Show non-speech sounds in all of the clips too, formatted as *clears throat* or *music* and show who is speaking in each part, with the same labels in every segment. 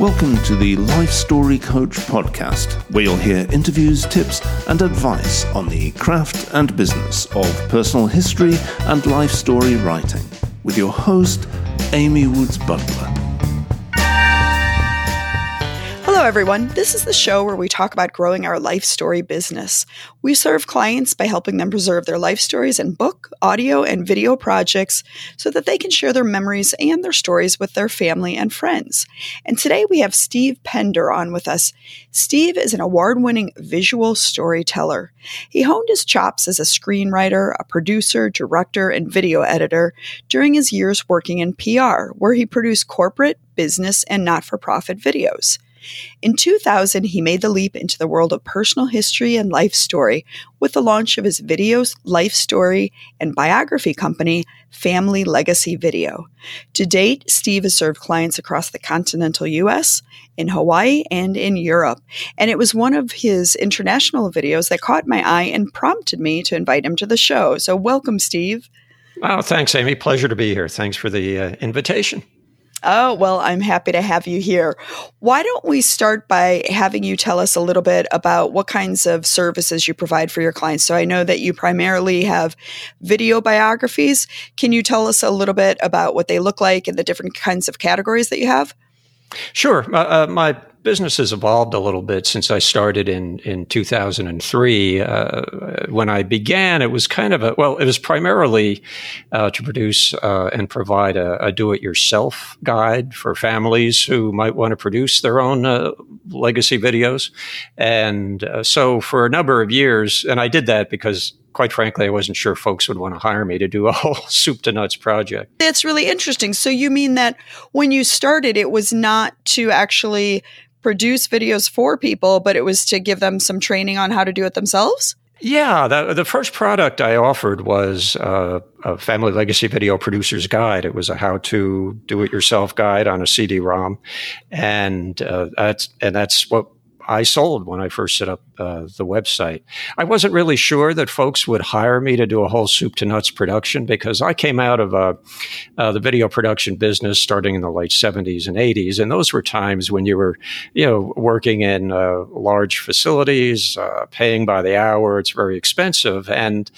Speaker 1: Welcome to the Life Story Coach podcast, where you'll hear interviews, tips, and advice on the craft and business of personal history and life story writing with your host, Amy Woods Butler.
Speaker 2: Hello, everyone. This is the show where we talk about growing our life story business. We serve clients by helping them preserve their life stories in book, audio, and video projects so that they can share their memories and their stories with their family and friends. And today we have Steve Pender on with us. Steve is an award winning visual storyteller. He honed his chops as a screenwriter, a producer, director, and video editor during his years working in PR, where he produced corporate, business, and not for profit videos. In 2000, he made the leap into the world of personal history and life story with the launch of his videos, life story, and biography company, Family Legacy Video. To date, Steve has served clients across the continental US, in Hawaii, and in Europe. And it was one of his international videos that caught my eye and prompted me to invite him to the show. So, welcome, Steve.
Speaker 3: Oh, thanks, Amy. Pleasure to be here. Thanks for the uh, invitation.
Speaker 2: Oh, well, I'm happy to have you here. Why don't we start by having you tell us a little bit about what kinds of services you provide for your clients? So I know that you primarily have video biographies. Can you tell us a little bit about what they look like and the different kinds of categories that you have?
Speaker 3: Sure. Uh, uh, my business has evolved a little bit since I started in in 2003. Uh, when I began, it was kind of a well, it was primarily uh, to produce uh, and provide a, a, do-it-yourself guide for families who might want to produce their own uh, legacy videos. And uh, so, for a number of years, and I did that because quite frankly, I wasn't sure folks would want to hire me to do a whole *laughs* soup to nuts project.
Speaker 2: That's really interesting. So you mean that when you started, it was not to actually produce videos for people, but it was to give them some training on how to do it themselves?
Speaker 3: Yeah, the, the first product I offered was uh, a Family Legacy Video Producer's Guide. It was a how-to do-it-yourself guide on a CD-ROM, and uh, that's and that's what I sold when I first set up uh, the website. I wasn't really sure that folks would hire me to do a whole soup to nuts production because I came out of uh, uh, the video production business starting in the late 70s and 80s. And those were times when you were, you know, working in uh, large facilities, uh, paying by the hour. It's very expensive. And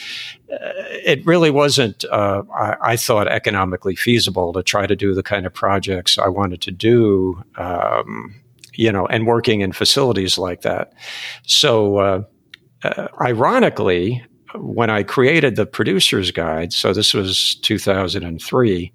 Speaker 3: uh, it really wasn't, I, I, thought, economically feasible to try to do the kind of projects I wanted to do. Um, you know, and working in facilities like that. So, uh, uh, ironically, when I created the producer's guide, so this was 2003,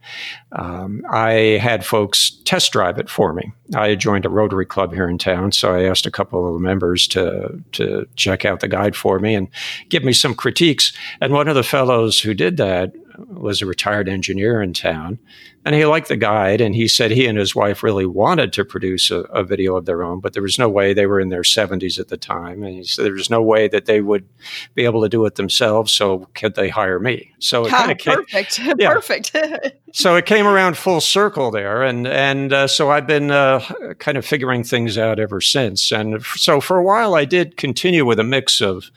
Speaker 3: um, I had folks test drive it for me. I had joined a Rotary Club here in town, so I asked a couple of the members to to check out the guide for me and give me some critiques. And one of the fellows who did that was a retired engineer in town, and he liked the guide. And he said he and his wife really wanted to produce a, a, video of their own, but there was no way they were in their 70s at the time. And he said there was no way that they would be able to do it themselves. So could they hire me? So
Speaker 2: it kind of perfect, *laughs* yeah. perfect. *laughs*
Speaker 3: so it came around full circle there, and and uh, so I've been uh, kind of figuring things out ever since. And so for a while, I did continue with a mix of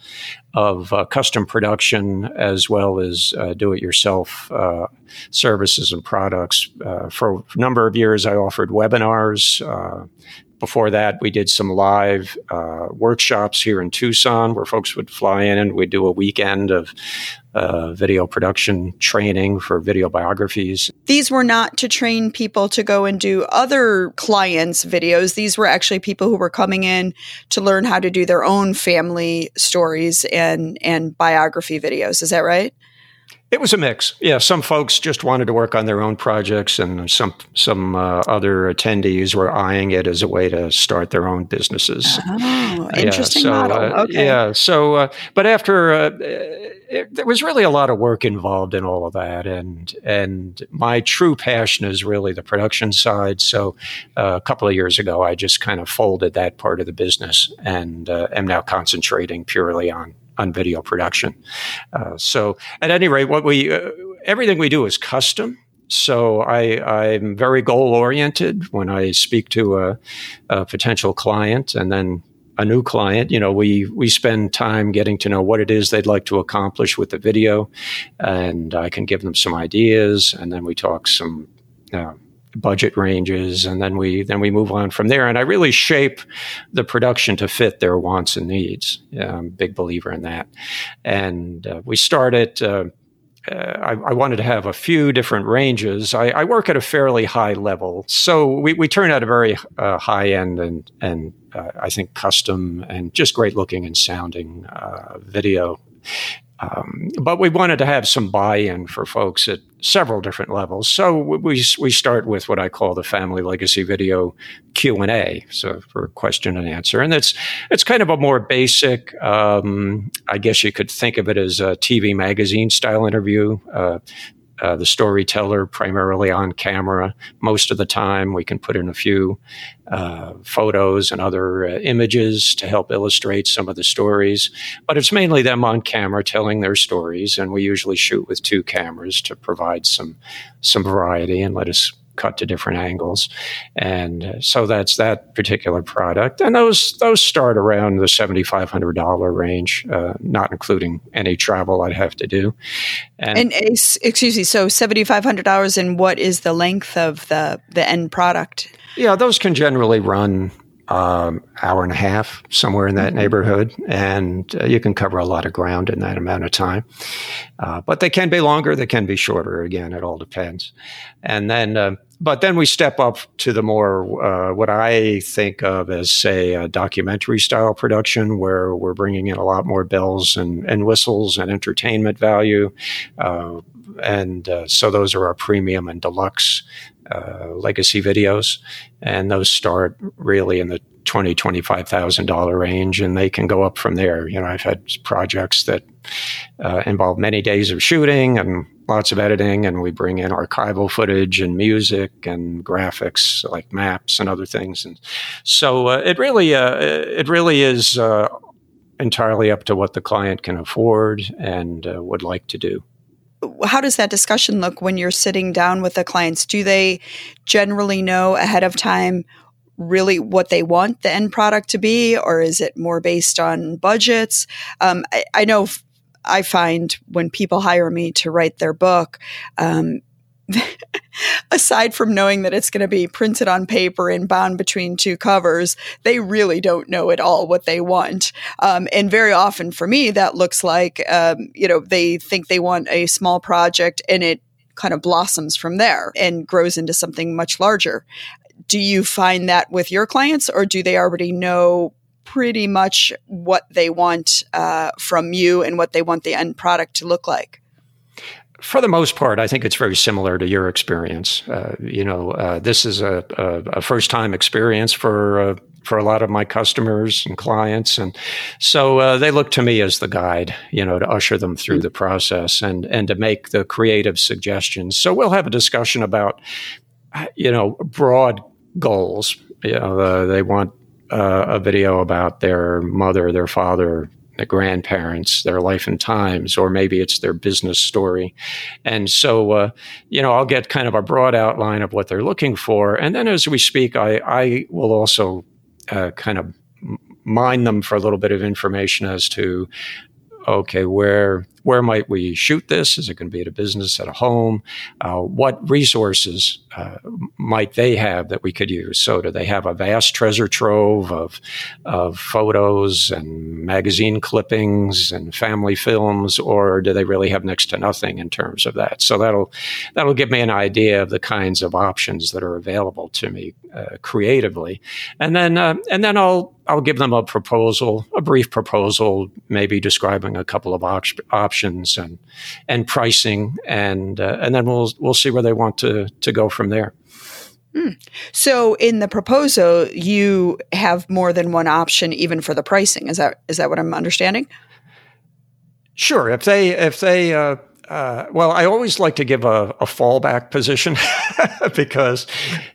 Speaker 3: of uh, custom production as well as uh, do it yourself uh, services and products. Uh, for a number of years, I offered webinars. Uh, before that, we did some live uh, workshops here in Tucson where folks would fly in and we'd do a weekend of uh, video production training for video biographies.
Speaker 2: These were not to train people to go and do other clients' videos. These were actually people who were coming in to learn how to do their own family stories and, and biography videos. Is that right?
Speaker 3: It was a mix. Yeah, some folks just wanted to work on their own projects, and some some uh, other attendees were eyeing it as a way to start their own businesses.
Speaker 2: Oh, interesting yeah, so, model.
Speaker 3: Uh, okay. Yeah. So, uh, but after uh, it, there was really a lot of work involved in all of that, and and my true passion is really the production side. So, uh, a couple of years ago, I just kind of folded that part of the business and uh, am now concentrating purely on on video production. Uh, so, at any rate, what we uh, everything we do is custom. So I, I'm very goal oriented when I speak to a, a, potential client, and then a new client. You know, we we spend time getting to know what it is they'd like to accomplish with the video, and I can give them some ideas, and then we talk some. Uh, budget ranges, and then we then we move on from there. And I really shape the production to fit their wants and needs. I'm a big believer in that. And uh, we started. Uh, uh, I, I, wanted to have a few different ranges. I, I, work at a fairly high level, so we, we turn out a very uh, high end and and uh, I think custom and just great looking and sounding video. Um, but we wanted to have some buy-in for folks at several different levels. So we we start with what I call the family legacy video Q and A, so for question and answer, and it's it's kind of a more basic. Um, I guess you could think of it as a TV magazine style interview. Uh, uh, the storyteller primarily on camera most of the time. We can put in a few uh, photos and other uh, images to help illustrate some of the stories, but it's mainly them on camera telling their stories. And we usually shoot with two cameras to provide some some variety and let us cut to different angles. And uh, so that's that particular product. And those those start around the seventy five hundred dollar range, uh, not including any travel I'd have to do.
Speaker 2: And, and excuse me, so seventy five hundred dollars. And what is the length of the the end product?
Speaker 3: Yeah, those can generally run um, hour and a half, somewhere in that mm-hmm. neighborhood, and uh, you can cover a lot of ground in that amount of time. Uh, but they can be longer, they can be shorter. Again, it all depends. And then, uh, but then we step up to the more uh, what I think of as, say, a documentary style production, where we're bringing in a lot more bells and, and whistles and entertainment value. Uh, and uh, so those are our premium and deluxe uh, legacy videos, and those start really in the twenty twenty five thousand dollar range, and they can go up from there. You know, I've had projects that uh, involve many days of shooting and lots of editing, and we bring in archival footage and music and graphics like maps and other things, and so uh, it really uh, it really is uh, entirely up to what the client can afford and uh, would like to do
Speaker 2: how does that discussion look when you're sitting down with the clients? Do they generally know ahead of time really what they want the end product to be, or is it more based on budgets? Um, I, I, know I find when people hire me to write their book, um, *laughs* aside from knowing that it's going to be printed on paper and bound between two covers, they really don't know at all what they want. Um, and very often for me, that looks like, um, you know, they think they want a small project and it kind of blossoms from there and grows into something much larger. Do you find that with your clients or do they already know pretty much what they want uh, from you and what they want the end product to look like?
Speaker 3: For the most part, I think it's very similar to your experience. Uh, you know, uh, this is a, a, a, first time experience for uh, for a lot of my customers and clients, and so uh, they look to me as the guide. You know, to usher them through the process and and to make the creative suggestions. So we'll have a discussion about, you know, broad goals. You know, uh, they want uh, a video about their mother, their father, the grandparents, their life and times, or maybe it's their business story. And so, uh, you know, I'll get kind of a broad outline of what they're looking for. And then as we speak, I, I will also uh, kind of mine them for a little bit of information as to okay, where where might we shoot this? Is it going to be at a business, at a home? Uh, what resources uh, might they have that we could use? So, do they have a vast treasure trove of of photos and magazine clippings and family films, or do they really have next to nothing in terms of that? So that'll that'll give me an idea of the kinds of options that are available to me uh, creatively, and then uh, and then I'll I'll give them a proposal, a brief proposal, maybe describing a couple of op- options and and pricing, and uh, and then we'll we'll see where they want to to go from there.
Speaker 2: Mm. So in the proposal, you have more than one option, even for the pricing. Is that is that what I'm understanding?
Speaker 3: Sure. If they if they uh, uh, well, I always like to give a, a fallback position *laughs* because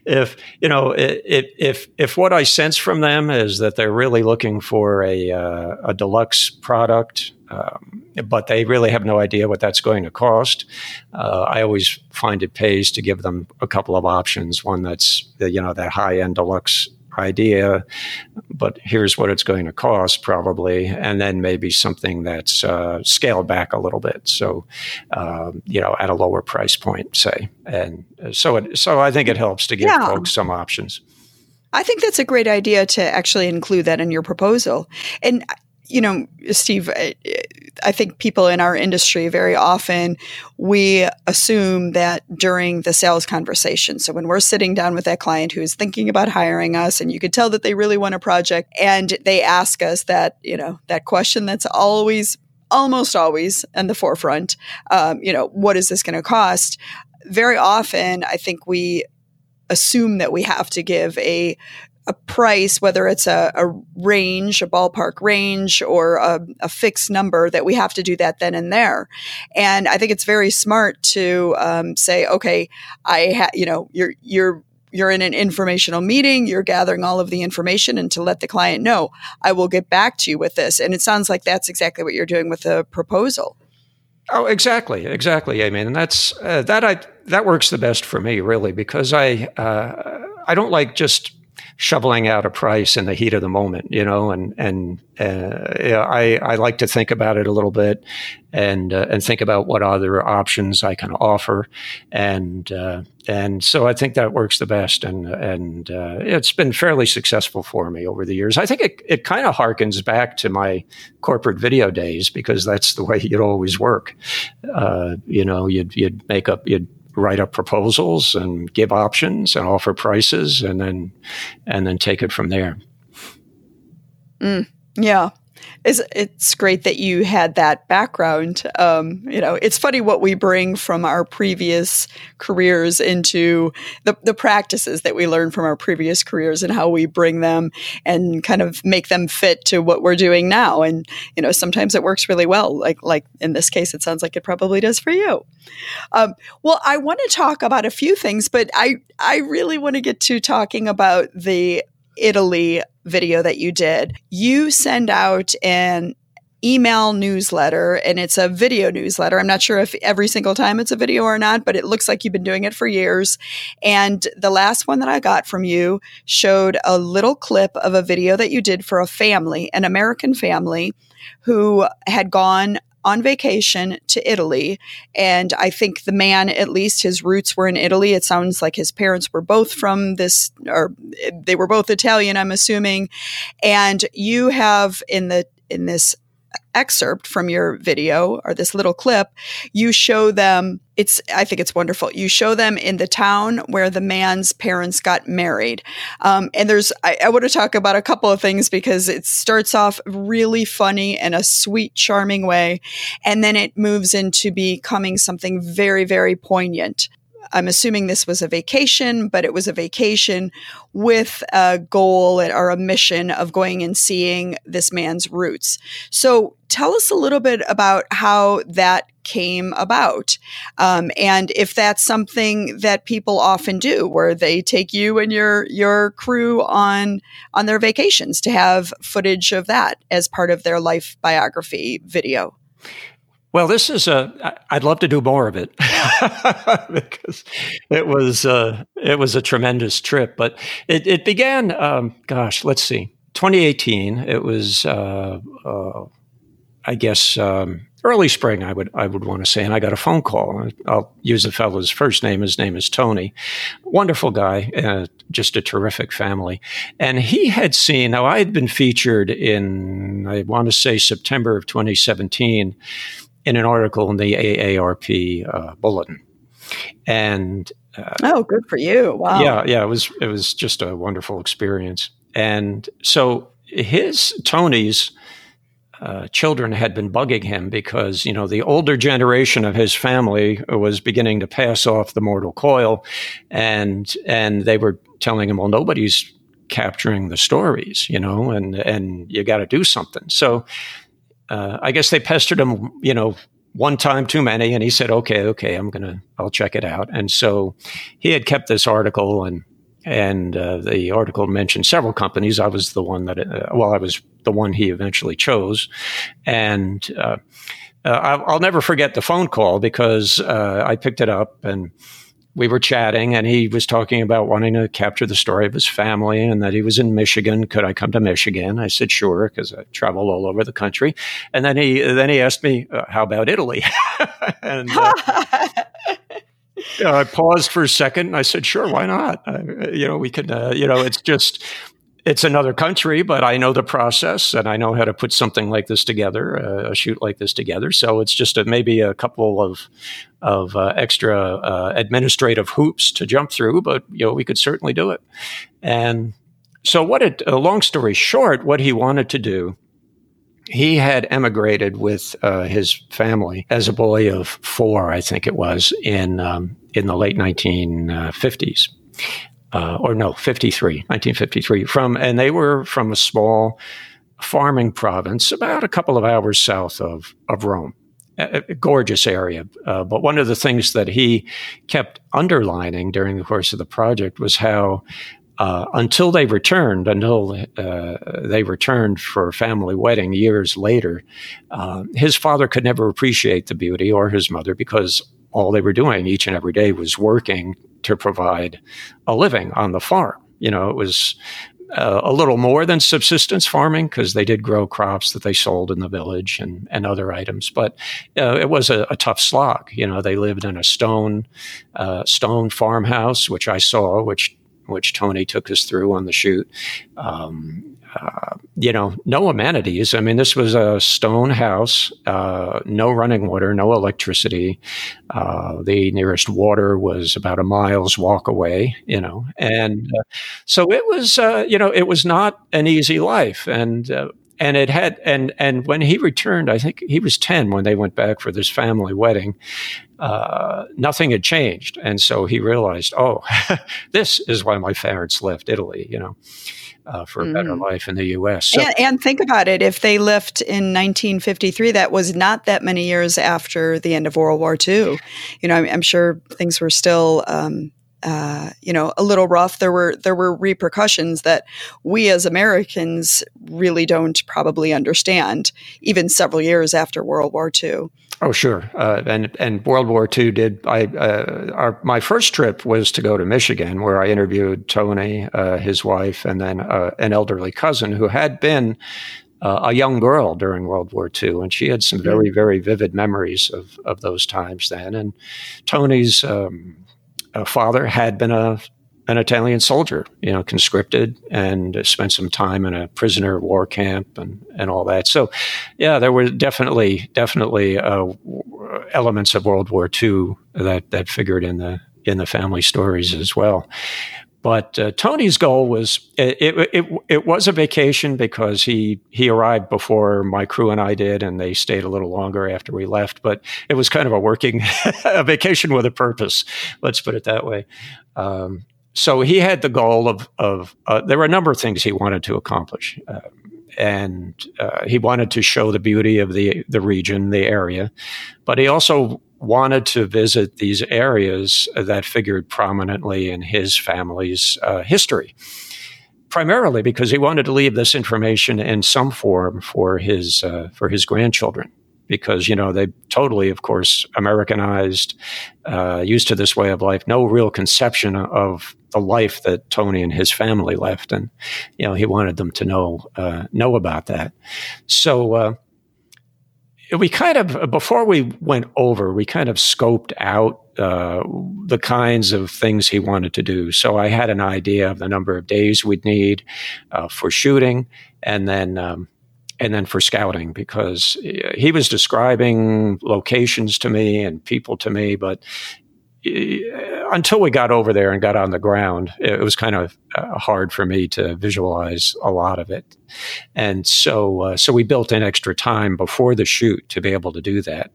Speaker 3: if you know if if if what I sense from them is that they're really looking for a uh, a deluxe product, um, but they really have no idea what that's going to cost, uh, I always find it pays to give them a couple of options. One that's you know that high end deluxe idea, but here's what it's going to cost probably, and then maybe something that's uh, scaled back a little bit. So, um, you know, at a lower price point, say, and so it, so I think it helps to give yeah. folks some options.
Speaker 2: I think that's a great idea to actually include that in your proposal. And you know, Steve, I think people in our industry very often we assume that during the sales conversation. So when we're sitting down with that client who's thinking about hiring us and you could tell that they really want a project and they ask us that, you know, that question that's always almost always in the forefront, um, you know, what is this going to cost? Very often, I think we assume that we have to give a a price, whether it's a, a range, a ballpark range, or a, a, fixed number, that we have to do that then and there. And I think it's very smart to um, say, okay, I, ha- you know, you're you're you're in an informational meeting, you're gathering all of the information, and to let the client know, I will get back to you with this. And it sounds like that's exactly what you're doing with the proposal.
Speaker 3: Oh, exactly, exactly. I mean, and that's uh, that. I that works the best for me, really, because I uh, I don't like just shoveling out a price in the heat of the moment, you know, and and uh, yeah, I I like to think about it a little bit, and uh, and think about what other options I can offer, and uh, and so I think that works the best, and and uh, it's been fairly successful for me over the years. I think it it kind of harkens back to my corporate video days because that's the way you'd always work. Uh, you know, you'd you'd make up you'd write up proposals and give options and offer prices and then and then take it from there.
Speaker 2: Mm, yeah. It's, it's great that you had that background. Um, you know, it's funny what we bring from our previous careers into the, the practices that we learn from our previous careers and how we bring them and kind of make them fit to what we're doing now. And, you know, sometimes it works really well. Like, like in this case, it sounds like it probably does for you. Um, well, I want to talk about a few things, but I, I really want to get to talking about the Italy video that you did, you send out an email newsletter and it's a video newsletter. I'm not sure if every single time it's a video or not, but it looks like you've been doing it for years. And the last one that I got from you showed a little clip of a video that you did for a family, an American family who had gone on vacation to Italy. And I think the man, at least his roots were in Italy. It sounds like his parents were both from this, or they were both Italian, I'm assuming. And you have in the, in this excerpt from your video or this little clip, you show them it's I think it's wonderful. You show them in the town where the man's parents got married. Um, and there's I, I want to talk about a couple of things because it starts off really funny in a sweet, charming way, and then it moves into becoming something very, very poignant. I'm assuming this was a vacation, but it was a vacation with a goal or a mission of going and seeing this man's roots. So tell us a little bit about how that came about um, and if that's something that people often do where they take you and your your crew on on their vacations to have footage of that as part of their life biography video
Speaker 3: well, this is a. I'd love to do more of it *laughs* because it was uh, it was a tremendous trip. But it, it began. Um, gosh, let's see, 2018. It was, uh, uh, I guess, um, early spring. I would I would want to say, and I got a phone call. I'll use the fellow's first name. His name is Tony. Wonderful guy, uh, just a terrific family. And he had seen. Now I had been featured in. I want to say September of 2017 in an article in the AARP uh, bulletin. And
Speaker 2: uh, oh, good for you! Wow.
Speaker 3: Yeah, yeah. It was it was just a wonderful experience. And so his Tony's uh, children had been bugging him because you know the older generation of his family was beginning to pass off the mortal coil, and and they were telling him, well, nobody's capturing the stories, you know, and and you got to do something. So uh, I guess they pestered him, you know, one time too many, and he said, "Okay, okay, I'm gonna, I'll check it out." And so he had kept this article, and and uh, the article mentioned several companies. I was the one that, uh, well, I was the one he eventually chose, and uh, uh, I'll, I'll, never forget the phone call because uh, I picked it up and we were chatting, and he was talking about wanting to capture the story of his family, and that he was in Michigan. Could I come to Michigan? I said sure, because I travel all over the country. And then he then he asked me, uh, "How about Italy?" *laughs* and uh, *laughs* I paused for a second. and I said, "Sure, why not? Uh, you know, we could. Uh, you know, it's just it's another country, but I know the process and I know how to put something like this together, uh, a shoot like this together. So it's just a, maybe a couple of of uh, extra uh, administrative hoops to jump through, but you know we could certainly do it. And so, what? A long story short, what he wanted to do. He had emigrated with uh, his family as a boy of four, I think it was, in um, in the late 1950s uh, or no, 53, 1953, from, and they were from a small farming province about a couple of hours south of, of Rome. A, a gorgeous area. Uh, but one of the things that he kept underlining during the course of the project was how uh, until they returned, until uh, they returned for a family wedding years later, uh, his father could never appreciate the beauty or his mother because all they were doing each and every day was working to provide a living on the farm. You know, it was uh, a little more than subsistence farming because they did grow crops that they sold in the village and, and other items. But uh, it was a, a, tough slog. You know, they lived in a stone uh, stone farmhouse, which I saw, which which Tony took us through on the shoot. Um, uh, you know, no amenities. I mean, this was a stone house, uh, no running water, no electricity. Uh, the nearest water was about a mile's walk away, you know. And uh, so it was, uh, you know, it was not an easy life. And, and it had, and, and when he returned, I think he was 10 when they went back for this family wedding. nothing had changed. And so he realized, oh, *laughs* this is why my parents left Italy, you know uh, for a mm. better life in the U.S.
Speaker 2: So, and, and, think about it: if they left in 1953, that was not that many years after the end of World War II. You know, I'm, I'm sure things were still. Um, uh, you know, a little rough. There were there were repercussions that we as Americans really don't probably understand, even several years after World War II.
Speaker 3: Oh, sure. Uh, and and World War II did. I uh, our my first trip was to go to Michigan, where I interviewed Tony, uh, his wife, and then uh, an elderly cousin who had been uh, a young girl during World War II, and she had some very very vivid memories of of those times then. And Tony's um, uh, father had been a an Italian soldier, you know, conscripted and spent some time in a prisoner of war camp and, and all that. So, yeah, there were definitely definitely uh, elements of World War II that that figured in the in the family stories as well. But uh, Tony's goal was it, it, it, it, was a vacation because he, he arrived before my crew and I did, and they stayed a little longer after we left. But it was kind of a working *laughs* a vacation with a purpose. Let's put it that way. Um, so he had the goal of of uh, there were a number of things he wanted to accomplish, uh, and uh, he wanted to show the beauty of the the region, the area, but he also wanted to visit these areas that figured prominently in his family's uh, history. Primarily because he wanted to leave this information in some form for his uh, for his grandchildren because you know they totally, of course, Americanized, uh, used to this way of life, no real conception of the life that Tony and his family left, and you know he wanted them to know uh, know about that. So uh, we kind of before we went over, we kind of scoped out uh, the kinds of things he wanted to do. So I had an idea of the number of days we'd need uh, for shooting, and then. Um, and then for scouting because he was describing locations to me and people to me, but uh, until we got over there and got on the ground, it was kind of uh, hard for me to visualize a lot of it. And so, uh, so we built in extra time before the shoot to be able to do that.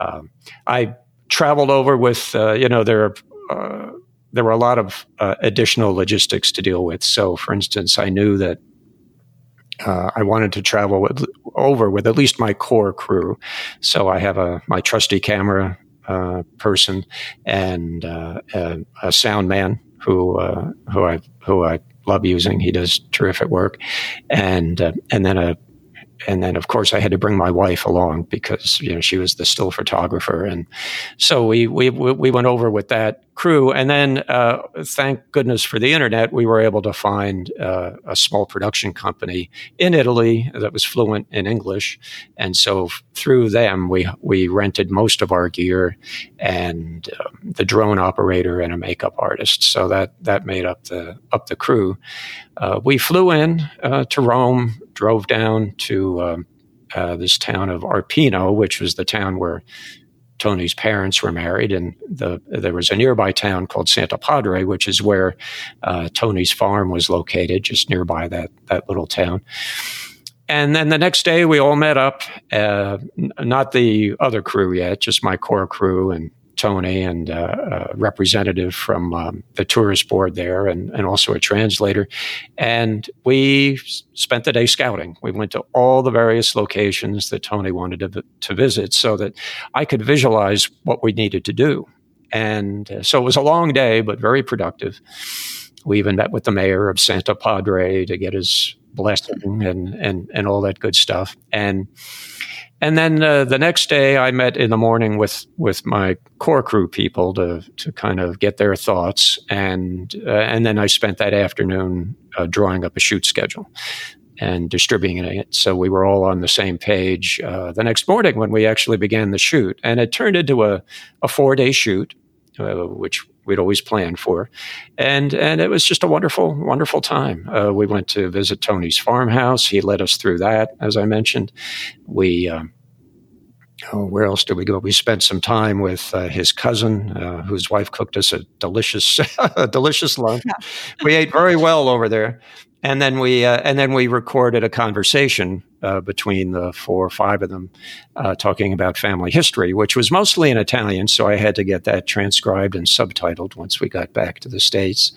Speaker 3: Um, I traveled over with, uh, you know, there, uh, there were a lot of uh, additional logistics to deal with. So, for instance, I knew that uh, I wanted to travel with, over with at least my core crew. So I have a my trusty camera uh, person and uh, a, a, sound man who uh, who I who I love using. He does terrific work, and uh, and then a and then of course I had to bring my wife along because you know she was the still photographer, and so we we we went over with that crew, and then uh, thank goodness for the internet, we were able to find uh, a small production company in Italy that was fluent in English, and so through them we we rented most of our gear and um, the drone operator and a makeup artist, so that that made up the up the crew. Uh, we flew in uh, to Rome, drove down to um, uh, this town of Arpino, which was the town where Tony's parents were married, and the, there was a nearby town called Santopadre, which is where uh, Tony's farm was located, just nearby that that little town. And then the next day, we all met up. Uh, not the other crew yet, just my core crew and Tony and uh, a representative from um, the tourist board there and, and also a translator. And we spent the day scouting. We went to all the various locations that Tony wanted to, to visit so that I could visualize what we needed to do. And uh, so it was a long day, but very productive. We even met with the mayor of Santopadre to get his blessing and, and, and all that good stuff. And and then uh, the next day, I met in the morning with with my core crew people to to kind of get their thoughts, and uh, and then I spent that afternoon uh, drawing up a shoot schedule and distributing it. So we were all on the same page uh, the next morning when we actually began the shoot, and it turned into a a four day shoot, uh, which we'd always planned for, and and it was just a wonderful wonderful time. Uh, we went to visit Tony's farmhouse. He led us through that, as I mentioned. We um, oh, where else did we go? We spent some time with uh, his cousin, uh, whose wife cooked us a delicious *laughs* a delicious lunch. Yeah. we ate very well over there, and then we uh, and then we recorded a conversation uh, between the four or five of them uh, talking about family history, which was mostly in Italian. So I had to get that transcribed and subtitled once we got back to the states,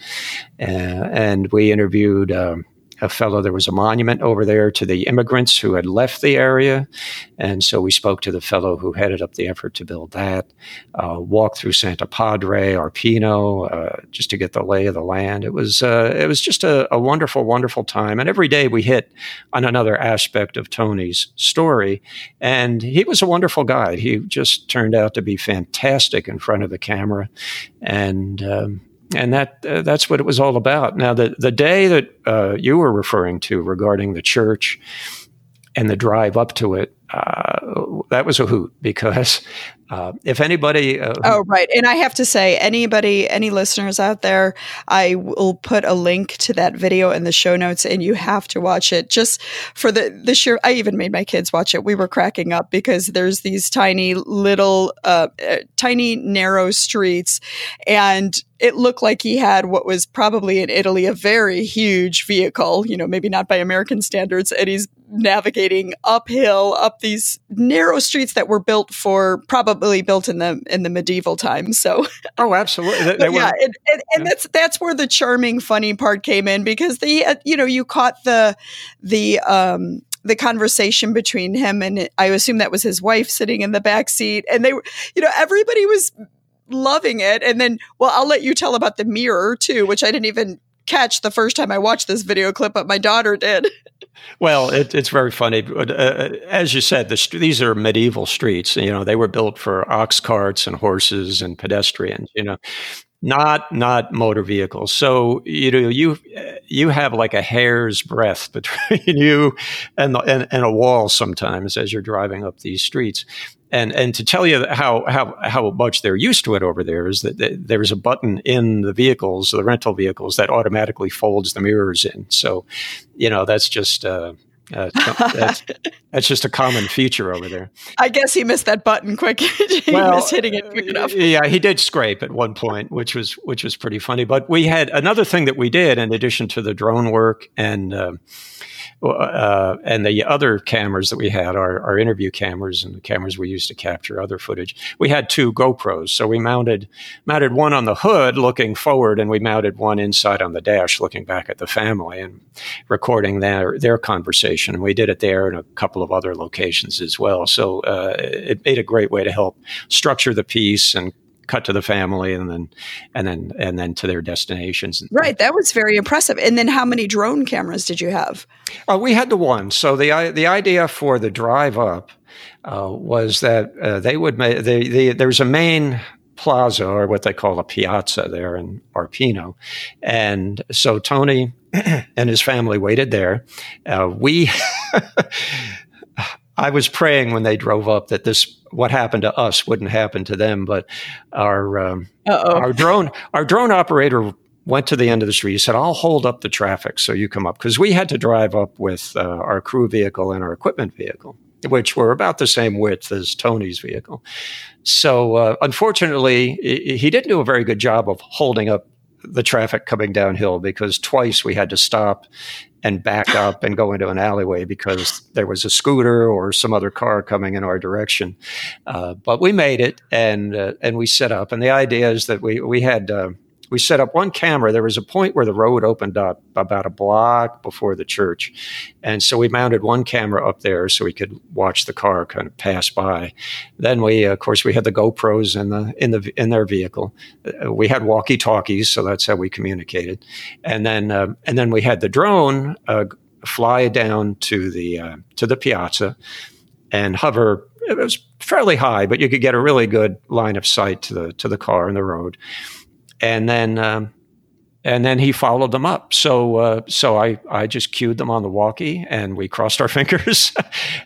Speaker 3: uh, and we interviewed. Um, a fellow, there was a monument over there to the immigrants who had left the area. And so we spoke to the fellow who headed up the effort to build that, uh, walked through Santopadre, Arpino, uh, just to get the lay of the land. It was, uh, it was just a, a, wonderful, wonderful time. And every day we hit on another aspect of Tony's story. And he was a wonderful guy. He just turned out to be fantastic in front of the camera. And, um, and that uh, that's what it was all about. Now, the the day that uh, you were referring to regarding the church and the drive up to it, uh, that was a hoot because uh, if anybody,
Speaker 2: uh, oh right, and I have to say, anybody, any listeners out there, I will put a link to that video in the show notes, and you have to watch it just for the the sheer. I even made my kids watch it. We were cracking up because there's these tiny little, uh, uh tiny narrow streets, and it looked like he had what was probably in Italy a very huge vehicle, you know, maybe not by American standards, and he's navigating uphill up these narrow streets that were built for probably built in the in the medieval times. So *laughs*
Speaker 3: oh, absolutely, they, they
Speaker 2: yeah, and, and, and yeah. that's that's where the charming, funny part came in because the uh, you know you caught the the um the conversation between him and I assume that was his wife sitting in the back seat, and they were, you know, everybody was loving it. And then, well, I'll let you tell about the mirror too, which I didn't even catch the first time I watched this video clip, but my daughter did. *laughs*
Speaker 3: Well, it, it's very funny. Uh, as you said, the, these are medieval streets. You know, they were built for ox carts and horses and pedestrians. You know, not not motor vehicles. So you know you you have like a hair's breadth *laughs* between you and, the, and and a wall sometimes as you're driving up these streets. And and to tell you how how how much they're used to it over there is that there's a button in the vehicles, the rental vehicles, that automatically folds the mirrors in. So, you know that's just. Uh, uh, *laughs* that's, that's, just a common feature over there.
Speaker 2: I guess he missed that button quick. *laughs* he well, missed hitting it quick enough.
Speaker 3: Yeah, he did scrape at one point, which was which was pretty funny. But we had another thing that we did in addition to the drone work and. Uh, uh, and the other cameras that we had, our, our interview cameras and the cameras we used to capture other footage, we had two GoPros. So we mounted mounted one on the hood looking forward, and we mounted one inside on the dash looking back at the family and recording their their conversation. And we did it there and a couple of other locations as well. So uh, it made a great way to help structure the piece and cut to the family, and then and then and then to their destinations.
Speaker 2: Right, that was very impressive. And then, how many drone cameras did you have?
Speaker 3: Uh, we had the one. So the the idea for the drive up uh, was that uh, they would make the, the there's a main plaza or what they call a piazza there in Arpino, and so Tony *clears throat* and his family waited there. Uh, we. *laughs* I was praying when they drove up that this what happened to us wouldn't happen to them, but our um, our drone our drone operator went to the end of the street. He said, "I'll hold up the traffic so you come up," because we had to drive up with uh, our crew vehicle and our equipment vehicle, which were about the same width as Tony's vehicle. So, uh, unfortunately, he didn't do a very good job of holding up the traffic coming downhill because twice we had to stop and back up and go into an alleyway because there was a scooter or some other car coming in our direction. Uh, but we made it and uh, and we set up. And the idea is that we we had. Uh, we set up one camera. There was a point where the road opened up about a block before the church. And so we mounted one camera up there so we could watch the car kind of pass by. Then we, of course, we had the GoPros in the, in the, in their vehicle. Uh, we had walkie talkies. So that's how we communicated. And then, uh, and then we had the drone, uh, fly down to the, uh, to the piazza and hover it was fairly high, but you could get a really good line of sight to the to the car and the road and then um, and then he followed them up. So uh, so I I just cued them on the walkie, and we crossed our *laughs* fingers,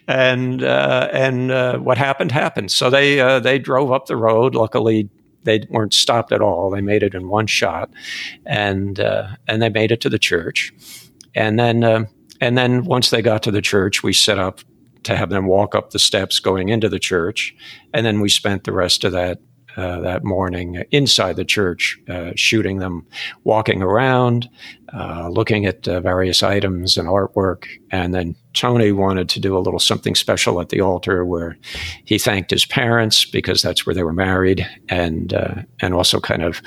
Speaker 3: and uh, and uh, what happened happened. So they uh, they drove up the road. Luckily. They weren't stopped at all. They made it in one shot, and uh, and they made it to the church, and then uh, and then once they got to the church, we set up to have them walk up the steps going into the church, and then we spent the rest of that uh, that morning inside the church, uh, shooting them walking around, uh, looking at uh, various items and artwork. And then Tony wanted to do a little something special at the altar where he thanked his parents because that's where they were married, and uh, and also kind of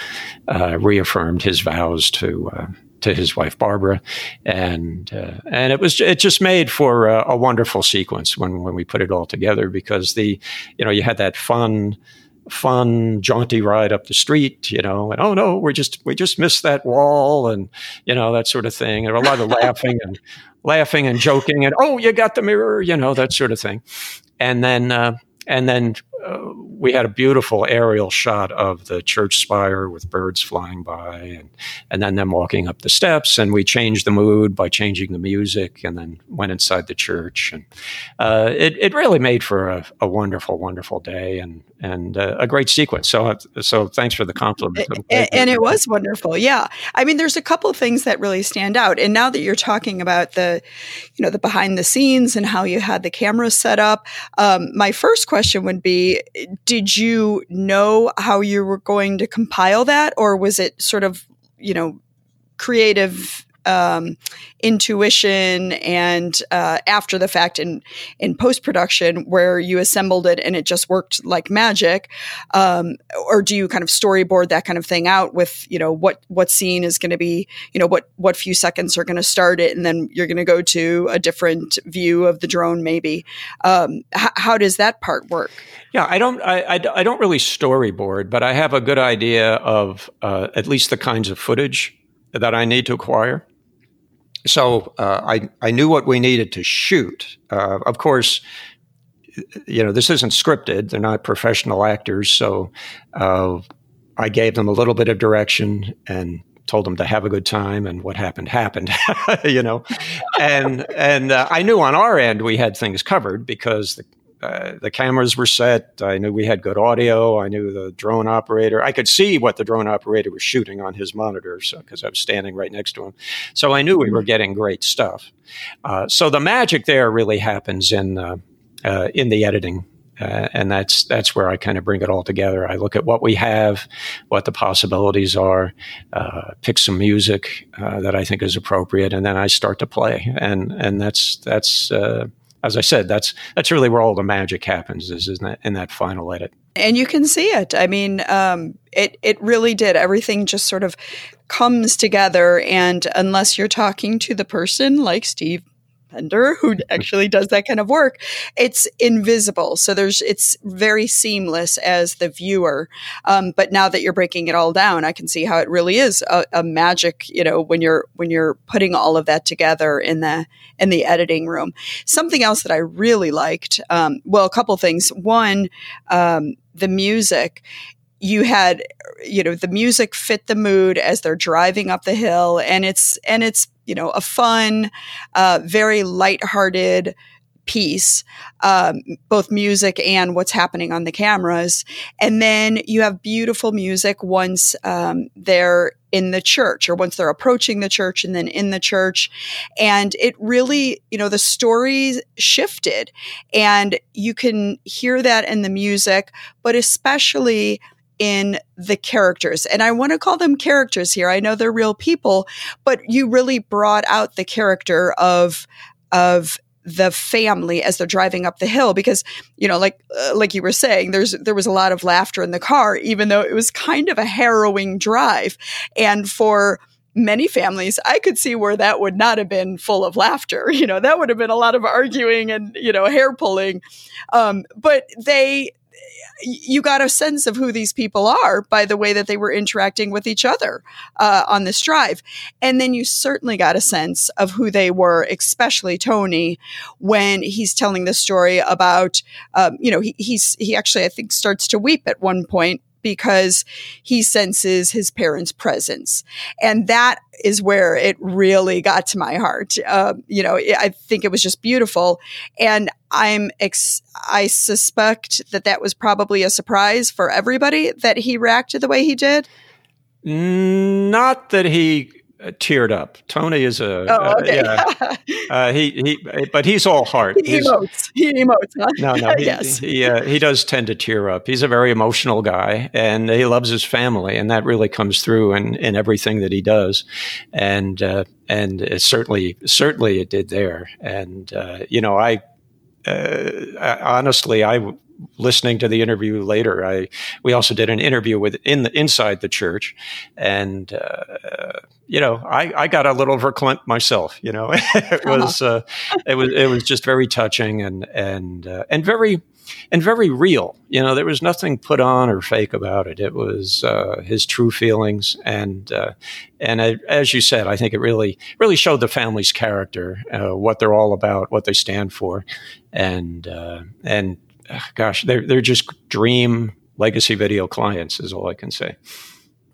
Speaker 3: reaffirmed his vows to to his wife Barbara, and uh, and it was it just made for a, a, wonderful sequence when when we put it all together because the you know you had that fun fun, jaunty ride up the street, you know, and oh no, we just we just missed that wall, and you know that sort of thing, and a lot of laughing and laughing and joking, and oh, you got the mirror, you know that sort of thing, and then uh, and then uh, we had a beautiful aerial shot of the church spire with birds flying by and, and then them walking up the steps. And we changed the mood by changing the music and then went inside the church. And uh, it, it really made for a, a wonderful, wonderful day and, and uh, a great sequence. So, so thanks for the compliment.
Speaker 2: And, and it was wonderful. Yeah. I mean, there's a couple of things that really stand out. And now that you're talking about the, you know, the behind the scenes and how you had the camera set up, um, my first question would be, did you know how you were going to compile that, or was it sort of, you know, creative um, intuition and uh, after the fact in in post production where you assembled it and it just worked like magic, um, or do you kind of storyboard that kind of thing out with you know what what scene is going to be you know what what few seconds are going to start it and then you're going to go to a different view of the drone maybe. Um, h- how does that part work?
Speaker 3: Yeah, I don't. I, I, I, don't really storyboard, but I have a good idea of uh, at least the kinds of footage that I need to acquire. So uh, I I knew what we needed to shoot. Uh, of course, you know this isn't scripted; they're not professional actors. So uh, I gave them a little bit of direction and told them to have a good time and what happened happened *laughs* you know and and uh, i knew on our end we had things covered because the uh, the cameras were set. I knew we had good audio. I knew the drone operator. I could see what the drone operator was shooting on his monitor because so, I was standing right next to him. So I knew we were getting great stuff. Uh, so the magic there really happens in uh, uh in the editing. Uh, and that's that's where I kind of bring it all together. I look at what we have, what the possibilities are, pick some music that I think is appropriate, and then I start to play. And and that's that's as I said, that's that's really where all the magic happens is in that in that final edit.
Speaker 2: And you can see it. I mean, um, it it really did. Everything just sort of comes together, and unless you're talking to the person like Steve Pender who actually does that kind of work it's invisible. So there's it's very seamless as the viewer. Um, but now that you're breaking it all down i can see how it really is a, a, magic you know when you're when you're putting all of that together in the in the editing room. Something else that i really liked um, well a couple things. One um, the music. You had you know the music fit the mood as they're driving up the hill and it's and it's you know a fun uh, very lighthearted piece um, both music and what's happening on the cameras. And then you have beautiful music once um, they're in the church or once they're approaching the church and then in the church. And it really you know the story shifted. And you can hear that in the music but especially in the characters. And I want to call them characters here. I know they're real people, but you really brought out the character of of the family as they're driving up the hill because you know like uh, like you were saying there's there was a lot of laughter in the car even though it was kind of a harrowing drive and for many families i could see where that would not have been full of laughter *laughs* you know that would have been a lot of arguing and you know hair pulling um, but they you got a sense of who these people are by the way that they were interacting with each other uh, on this drive. And then you certainly got a sense of who they were, especially Tony, when he's telling the story about, um, you know, he, he's, he actually, I think, starts to weep at one point because he senses his parents' presence. And that is where it really got to my heart. Uh, you know, I think it was just beautiful. And I'm, ex- I suspect that that was probably a surprise for everybody that he reacted the way he did.
Speaker 3: Not that he teared up. Tony is a
Speaker 2: oh, uh, okay.
Speaker 3: uh, yeah. *laughs* Uh, he he, but he's all heart.
Speaker 2: He he's, emotes. He emotes. Huh?
Speaker 3: No, no. *laughs* He,
Speaker 2: yes.
Speaker 3: he uh, he does tend to tear up. He's a very emotional guy, and he loves his family, and that really comes through in, in everything that he does, and uh, and it certainly certainly it did there. And you know, I, I honestly I listening to the interview later, I we also did an interview with in the inside the church, and uh, you know, I, I got a little verklempt myself. You know, *laughs* it was uh, it was it was just very touching and and uh, and very and very real. You know, there was nothing put on or fake about it. It was uh, his true feelings, and uh, and I, as you said, I think it really really showed the family's character, uh, what they're all about, what they stand for, and uh, and gosh, they're they're just dream legacy video clients is all I can say.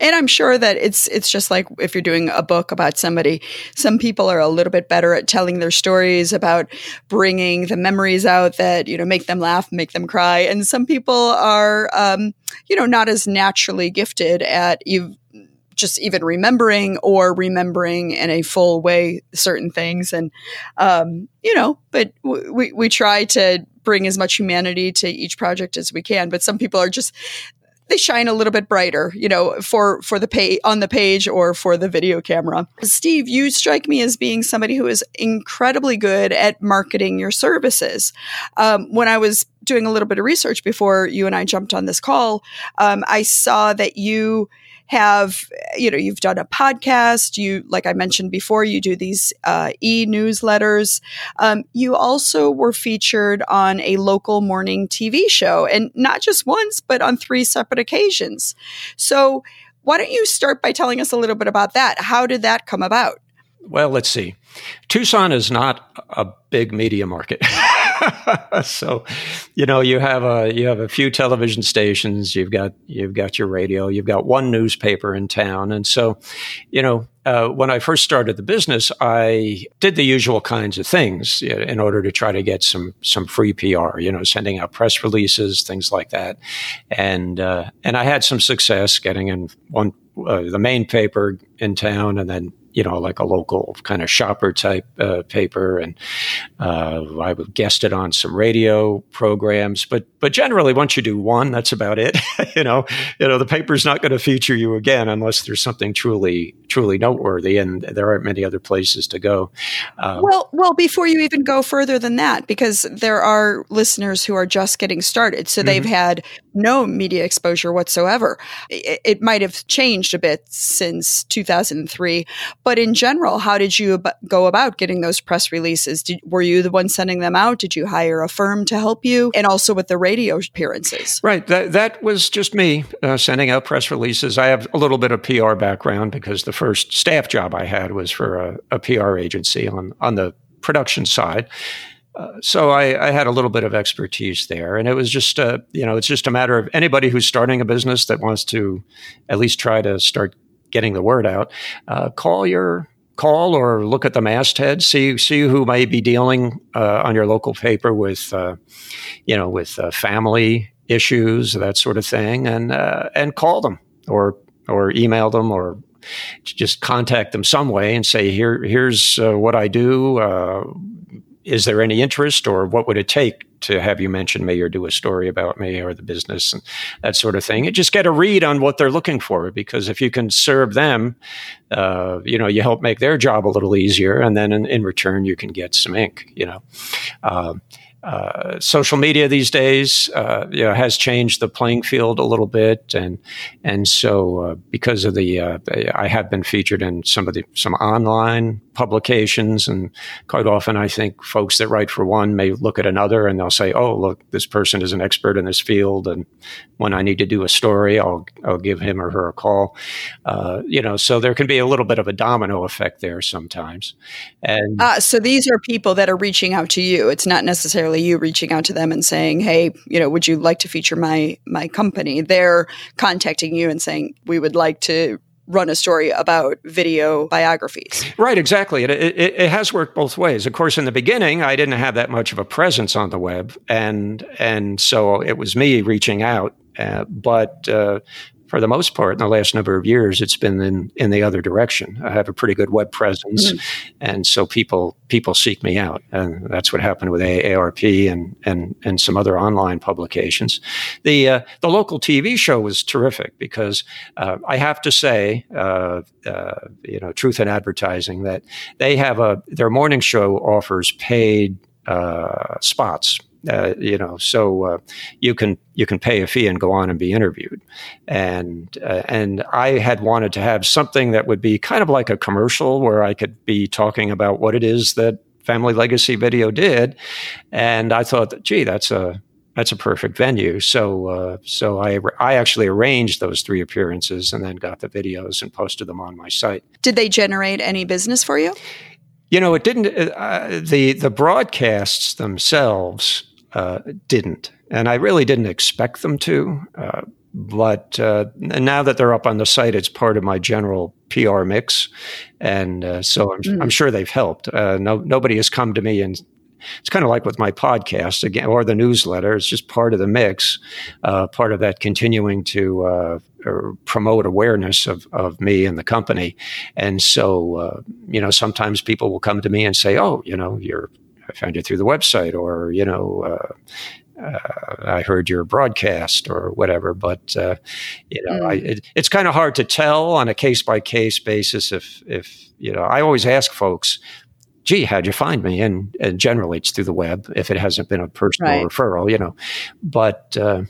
Speaker 2: And I'm sure that it's it's just like if you're doing a book about somebody, some people are a little bit better at telling their stories about bringing the memories out that you know make them laugh, make them cry, and some people are um, you know not as naturally gifted at you just even remembering or remembering in a full way certain things and um, you know but w- we, we try to bring as much humanity to each project as we can. But some people are just they shine a little bit brighter, you know, for for the pay on the page or for the video camera. Steve, you strike me as being somebody who is incredibly good at marketing your services. Um, when I was doing a little bit of research before you and I jumped on this call, um, I saw that you have, you know, you've done a podcast. You, like I mentioned before, you do these uh, e newsletters. Um, you also were featured on a local morning TV show, and not just once, but on three separate occasions. So, why don't you start by telling us a little bit about that? How did that come about?
Speaker 3: Well, let's see. Tucson is not a big media market. *laughs* *laughs* so, you know, you have a you have a few television stations, you've got you've got your radio, you've got one newspaper in town, and so, you know, uh, when I first started the business, I did the usual kinds of things in order to try to get some some free PR. You know, sending out press releases, things like that, and uh, and I had some success getting in one uh, the main paper in town, and then you know, like a local kind of shopper type uh, paper, and uh, I it on some radio programs. But but generally, once you do one, that's about it. *laughs* you know, you know, the paper's not going to feature you again unless there's something truly truly noteworthy, and there aren't many other places to go.
Speaker 2: Um, well, well, before you even go further than that, because there are listeners who are just getting started, so mm-hmm. they've had no media exposure whatsoever. It, it might have changed a bit since 2003 But in general, how did you ab- go about getting those press releases? Did, were you the one sending them out? Did you hire a firm to help you? And also with the radio appearances?
Speaker 3: Right. That, that was just me uh, sending out press releases. I have a little bit of PR background because the first staff job I had was for a, a PR agency on, on the production side. Uh, so I, I, had a little bit of expertise there, and it was just, uh, you know, it's just a matter of anybody who's starting a business that wants to at least try to start getting the word out. Uh, call your call or look at the masthead, see see who may be dealing uh, on your local paper with, uh, you know, with family issues, that sort of thing, and and call them or or email them or just contact them some way and say here here's what I do is there any interest or what would it take to have you mention me or do a story about me or the business? And that sort of thing. And just get a read on what they're looking for because if you can serve them uh, you know you help make their job a little easier and then in, in return you can get some ink you know. Uh, uh, social media these days uh, you know, has changed the playing field a little bit, and and so uh, because of the, uh, I have been featured in some of the some online publications, and quite often I think folks that write for one may look at another and they'll say, "Oh, look, this person is an expert in this field," and when I need to do a story, I'll I'll give him or her a call. Uh, you know, so there can be a little bit of a domino effect there sometimes.
Speaker 2: And uh, so these are people that are reaching out to you. It's not necessarily you reaching out to them and saying, "Hey, you know, would you like to feature my my company?" They're contacting you and saying, "We would like to run a story about video biographies.
Speaker 3: Right, exactly. It, it, it, has worked both ways. Of course, in the beginning, I didn't have that much of a presence on the web, and and so it was me reaching out. Uh, but uh, for the most part, in the last number of years, it's been in, in the other direction. I have a pretty good web presence, mm-hmm. and so people people seek me out, and that's what happened with AARP and and and some other online publications. The uh, the local TV show was terrific because uh, I have to say, uh, uh you know, truth in advertising that they have a their morning show offers paid uh, spots uh, you know, so uh, you can you can pay a fee and go on and be interviewed, and uh, and I had wanted to have something that would be kind of like a commercial where I could be talking about what it is that Family Legacy Video did, and I thought, that, gee, that's a that's a perfect venue. So uh, so I I actually arranged those three appearances and then got the videos and posted them on my site.
Speaker 2: Did they generate any business for you?
Speaker 3: You know, it didn't. Uh, the the broadcasts themselves uh, didn't. And I really didn't expect them to. Uh, but uh, now that they're up on the site, it's part of my general PR mix. And uh, so I'm, mm. I'm, sure they've helped. Uh, no, nobody has come to me and it's kind of like with my podcast again or the newsletter it's just part of the mix uh, part of that continuing to uh, promote awareness of, of me and the company and so uh, you know sometimes people will come to me and say oh you know you're I found you through the website, or you know, uh, uh, I heard your broadcast, or whatever. But uh, you know, mm. I, it, it's kind of hard to tell on a case by case basis. If if you know, I always ask folks, gee, how'd you find me? And, and, generally it's through the web if it hasn't been a personal right. referral, you know. But uh,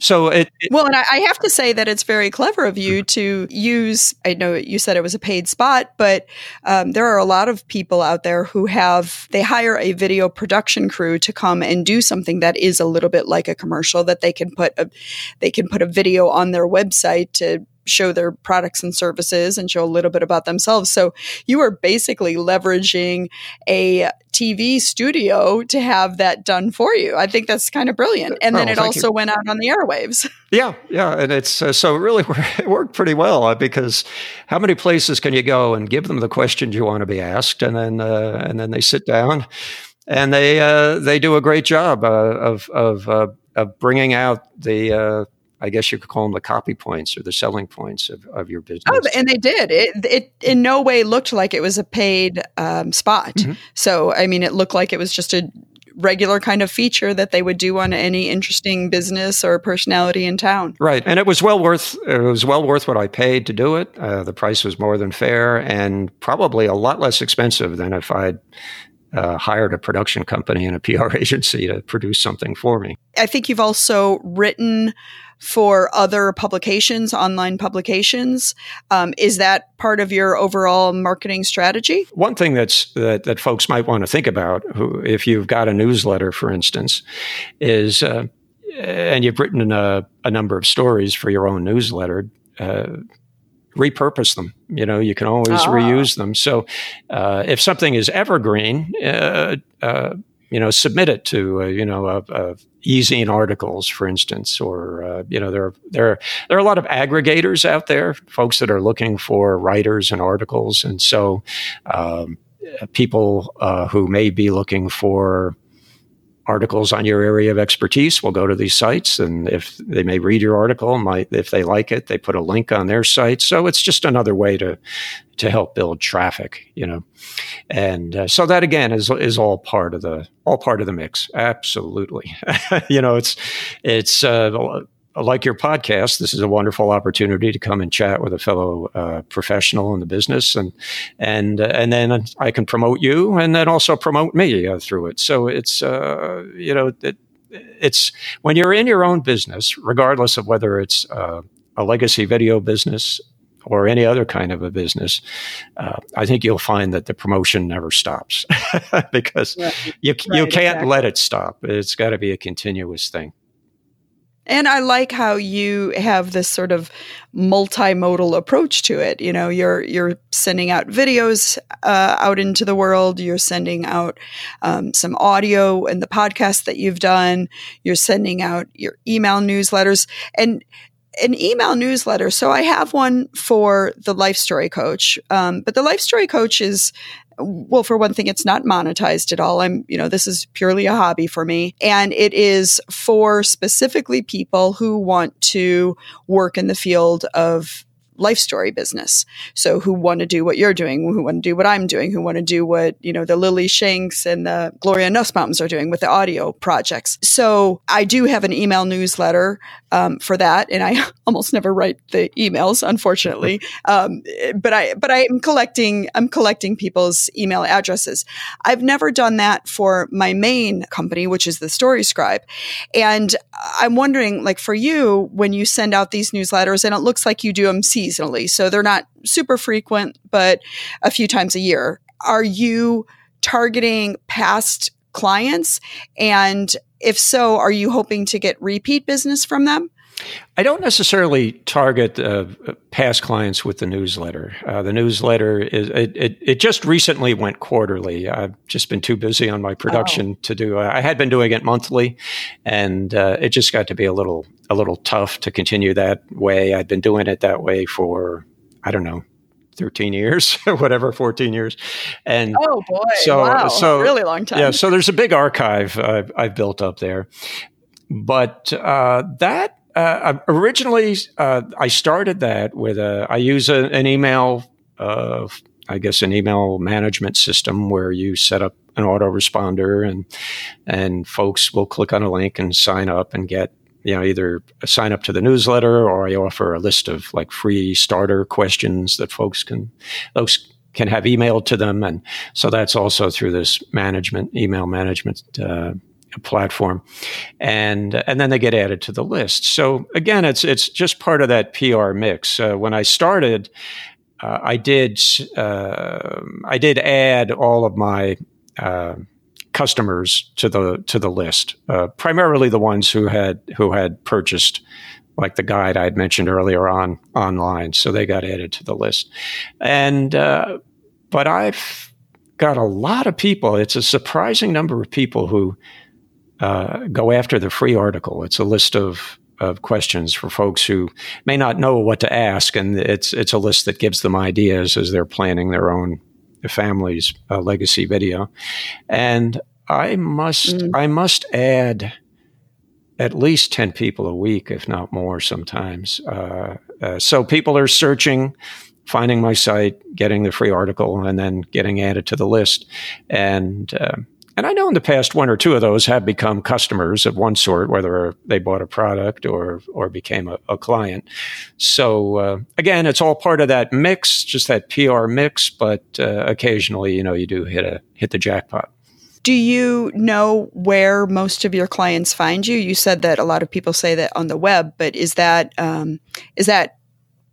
Speaker 3: so it, it
Speaker 2: well, and I, I, have to say that it's very clever of you to use. I know you said it was a paid spot, but um, there are a lot of people out there who have they hire a video production crew to come and do something that is a little bit like a commercial that they can put a they can put a video on their website to show their products and services and show a little bit about themselves. So you are basically leveraging a TV studio to have that done for you. I think that's kind of brilliant. And then oh, it also you. went out on the airwaves. *laughs*
Speaker 3: Yeah, yeah, and it's uh, so it really *laughs* it worked pretty well uh, because how many places can you go and give them the questions you want to be asked, and then uh, and then they sit down and they uh, they do a great job uh, of of uh, of bringing out the I guess you could call them the copy points or the selling points of, of your business. Oh,
Speaker 2: and they did. It, it in no way looked like it was a paid um, spot. Mm-hmm. So, I mean, it looked like it was just a regular kind of feature that they would do on any interesting business or personality in town.
Speaker 3: Right, and it was well worth it was well worth what I paid to do it. Uh, the price was more than fair, and probably a lot less expensive than if I'd uh, hired a production company and a PR *laughs* agency to produce something for me.
Speaker 2: I think you've also written for other publications, online publications. Um, is that part of your overall marketing strategy?
Speaker 3: One thing that's that, that folks might want to think about, who, if you've got a newsletter, for instance, is uh, and you've written a, a, number of stories for your own newsletter. Uh, repurpose them. You know, you can always ah. reuse them. So, uh, if something is evergreen, uh, uh, you know, submit it to uh, you know a, a e-zine articles, for instance, or uh, you know there there there are a lot of aggregators out there, folks that are looking for writers and articles, and so um, people uh, who may be looking for articles on your area of expertise. Will go to these sites and if they may read your article might if they like it they put a link on their site. So it's just another way to to help build traffic you know. And uh, so that again is is all part of the all part of the mix. Absolutely. *laughs* You know it's it's uh, like your podcast, this is a wonderful opportunity to come and chat with a fellow uh, professional in the business, and and uh, and then I can promote you, and then also promote me uh, through it. So it's uh, you know it, it's when you're in your own business, regardless of whether it's uh, a legacy video business or any other kind of a business, uh, I think you'll find that the promotion never stops *laughs* because you right, you can't exactly. let it stop. It's got to be a continuous thing.
Speaker 2: And I like how you have this sort of multimodal approach to it. You know, you're you're sending out videos uh, out into the world. You're sending out um, some audio and the podcast that you've done. You're sending out your email newsletters and an email newsletter. So I have one for the Life Story Coach, um, but the Life Story Coach is well, for one thing, it's not monetized at all. I'm, you know, this is purely a hobby for me. And it is for specifically people who want to work in the field of life story business. So who want to do what you're doing, who want to do what I'm doing, who want to do what, you know, the Lily Shanks and the Gloria Nussbaums are doing with the audio projects. So I do have an email newsletter um, for that. And I *laughs* almost never write the emails, unfortunately. *laughs* Um, but I, but I'm collecting, I'm collecting people's email addresses. I've never done that for my main company, which is the Story Scribe. And I'm wondering, like for you, when you send out these newsletters, and it looks like you do them seasonally, so they're not super frequent, but a few times a year. Are you targeting past clients? And if so, are you hoping to get repeat business from them?
Speaker 3: I don't necessarily target uh, past clients with the newsletter. Uh, the newsletter is it, it, it, just recently went quarterly. I've just been too busy on my production oh. to do. Uh, I had been doing it monthly, and uh, it just got to be a little a little tough to continue that way. I'd been doing it that way for I don't know 13 years or *laughs* whatever 14 years and
Speaker 2: oh boy so wow. so really long time
Speaker 3: yeah so there's a big archive I've, I've built up there but uh, that uh, originally uh, I started that with a I use a, an email uh, I guess an email management system where you set up an autoresponder and and folks will click on a link and sign up and get you know, either sign up to the newsletter or I offer a list of like free starter questions that folks can, folks can have emailed to them. And so that's also through this management, email management, uh, platform and and then they get added to the list so again it's it's just part of that pr mix uh, when i started uh, i did uh, i did add all of my uh, customers to the to the list, uh, primarily the ones who had who had purchased like the guide I had mentioned earlier on online, so they got added to the list. And uh, but I've got a lot of people. It's a surprising number of people who uh, go after the free article. It's a list of of questions for folks who may not know what to ask, and it's it's a list that gives them ideas as they're planning their own family's uh, legacy video. And I must mm. I must add at least 10 people a week, if not more sometimes. Uh, uh, so people are searching, finding my site, getting the free article, and then getting added to the list. And uh, and I know in the past one or two of those have become customers of one sort, whether they bought a product or or became a, a client. So uh, again, it's all part of that mix, just that PR mix. But uh, occasionally, you know, you do hit a hit the jackpot.
Speaker 2: Do you know where most of your clients find you? You said that a lot of people say that on the web, but is that um, is that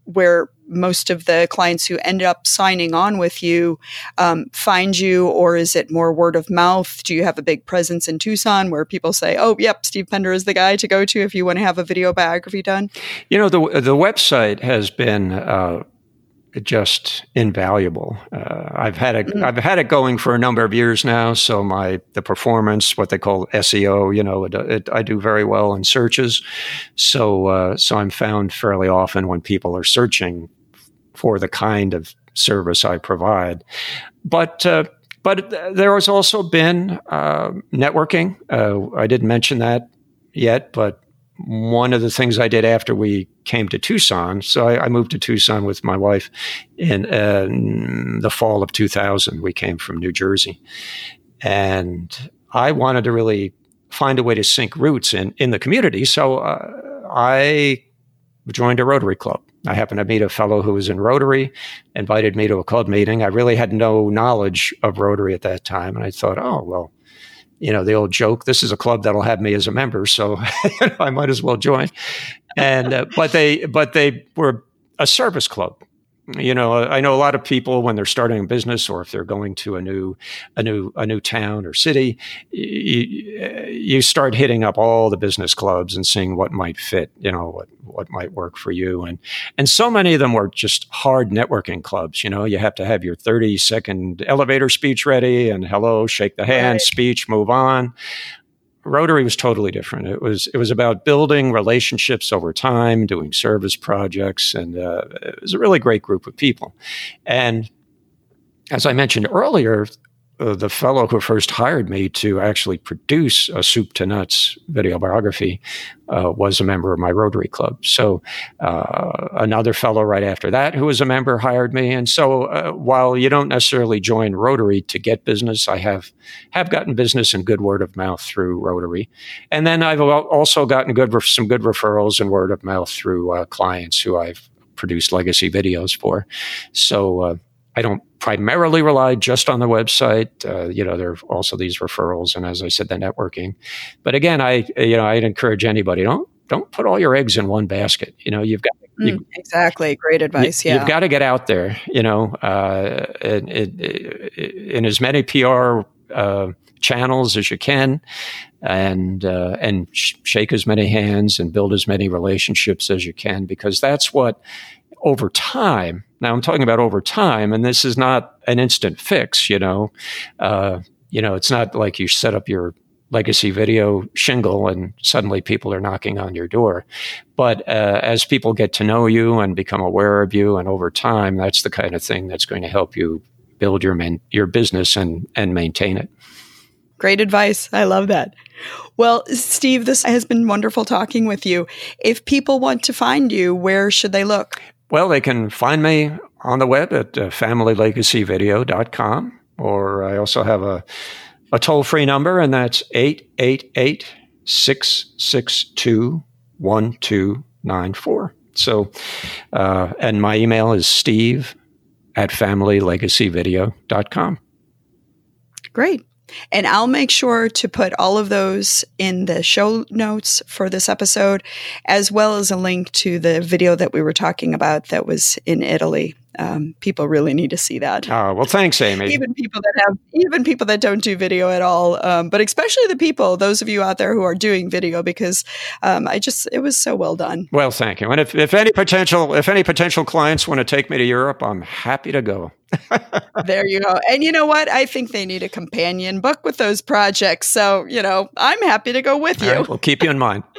Speaker 2: where most of the clients who end up signing on with you um, find you, or is it more word of mouth? Do you have a big presence in Tucson where people say, "Oh, yep, Steve Pender is the guy to go to if you want to have a video biography done"?
Speaker 3: You know, the the website has been. Uh, just invaluable. Uh, I've had it. Mm. I've had it going for a number of years now. So my the performance, what they call SEO, you know, it, it, I do very well in searches. So uh, so I'm found fairly often when people are searching for the kind of service I provide. But uh, but there has also been uh, networking. Uh, I didn't mention that yet, but one of the things I did after we came to Tucson, so I, I moved to Tucson with my wife in, uh, in the fall of 2000. We came from New Jersey, and I wanted to really find a way to sink roots in in the community. So uh, I joined a Rotary Club. I happened to meet a fellow who was in Rotary, invited me to a club meeting. I really had no knowledge of Rotary at that time. And I thought, oh, well, you know, the old joke, this is a club that'll have me as a member. So *laughs* I might as well join. And, uh, but they, but they were a service club you know uh, i know a lot of people when they're starting a business or if they're going to a new a new a new town or city you, uh, you start hitting up all the business clubs and seeing what might fit you know what what might work for you and and so many of them were just hard networking clubs you know you have to have your 30 second elevator speech ready and hello shake the hand right. speech move on Rotary was totally different. It was it was about building relationships over time, doing service projects, and uh, it was a really great group of people. And as I mentioned earlier, uh, the fellow who first hired me to actually produce a soup to nuts video biography uh, was a member of my Rotary Club. So uh, another fellow right after that who was a member hired me. And so uh, while you don't necessarily join Rotary to get business, I have have gotten business and good word of mouth through Rotary. And then I've also gotten good some good referrals and word of mouth through uh, clients who I've produced legacy videos for. So I don't primarily rely just on the website. Uh, you know, there are also these referrals, and as I said, the networking. But again, I you know I'd encourage anybody don't don't put all your eggs in one basket. You know, you've got
Speaker 2: you, mm, exactly great advice.
Speaker 3: You,
Speaker 2: yeah,
Speaker 3: you've got to get out there. You know, uh, in, in, in, as many PR uh, channels as you can, and uh, and sh- shake as many hands and build as many relationships as you can, because that's what over time. Now I'm talking about over time, and this is not an instant fix. You know, uh, you know, it's not like you set up your legacy video shingle and suddenly people are knocking on your door. But uh, as people get to know you and become aware of you, and over time, that's the kind of thing that's going to help you build your man- your business and and maintain it.
Speaker 2: Great advice. I love that. Well, Steve, this has been wonderful talking with you. If people want to find you, where should they look?
Speaker 3: Well, they can find me on the web at uh, familylegacyvideo.com, or I also have a, a toll free number, and that's 888 662 1294. So, uh, and my email is steve at familylegacyvideo.com.
Speaker 2: Great. And I'll make sure to put all of those in the show notes for this episode, as well as a link to the video that we were talking about that was in Italy um, people really need to see that.
Speaker 3: Oh well, thanks, Amy.
Speaker 2: even people that have, even people that don't do video at all, um, but especially the people, those of you out there who are doing video, because um, I just it was so well done.
Speaker 3: Well, thank you. And if, if any potential if any potential clients want to take me to Europe, I'm happy to go. *laughs*
Speaker 2: there you go. And you know what? I think they need a companion book with those projects. So you know, I'm happy to go with you.
Speaker 3: Right, we'll keep you in mind. *laughs*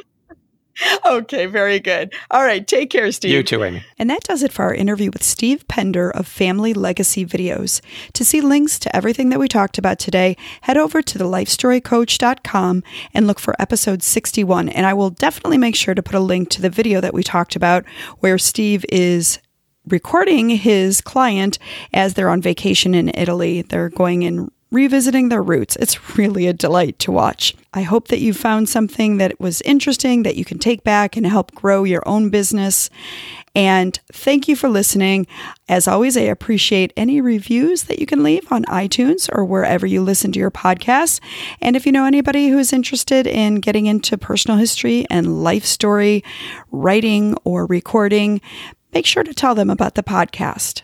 Speaker 3: *laughs*
Speaker 2: okay, very good. All right, take care, Steve.
Speaker 3: You too, Amy.
Speaker 2: And that does it for our interview with Steve Pender of Family Legacy Videos. To see links to everything that we talked about today, head over to thelifestorycoach.com and look for episode 61. And I will definitely make sure to put a link to the video that we talked about where Steve is recording his client as they're on vacation in Italy. They're going in revisiting their roots. It's really a delight to watch. I hope that you found something that was interesting that you can take back and help grow your own business. And thank you for listening. As always, I appreciate any reviews that you can leave on iTunes or wherever you listen to your podcasts. And if you know anybody who's interested in getting into personal history and life story writing or recording, make sure to tell them about the podcast.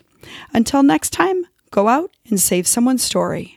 Speaker 2: Until next time, go out and save someone's story.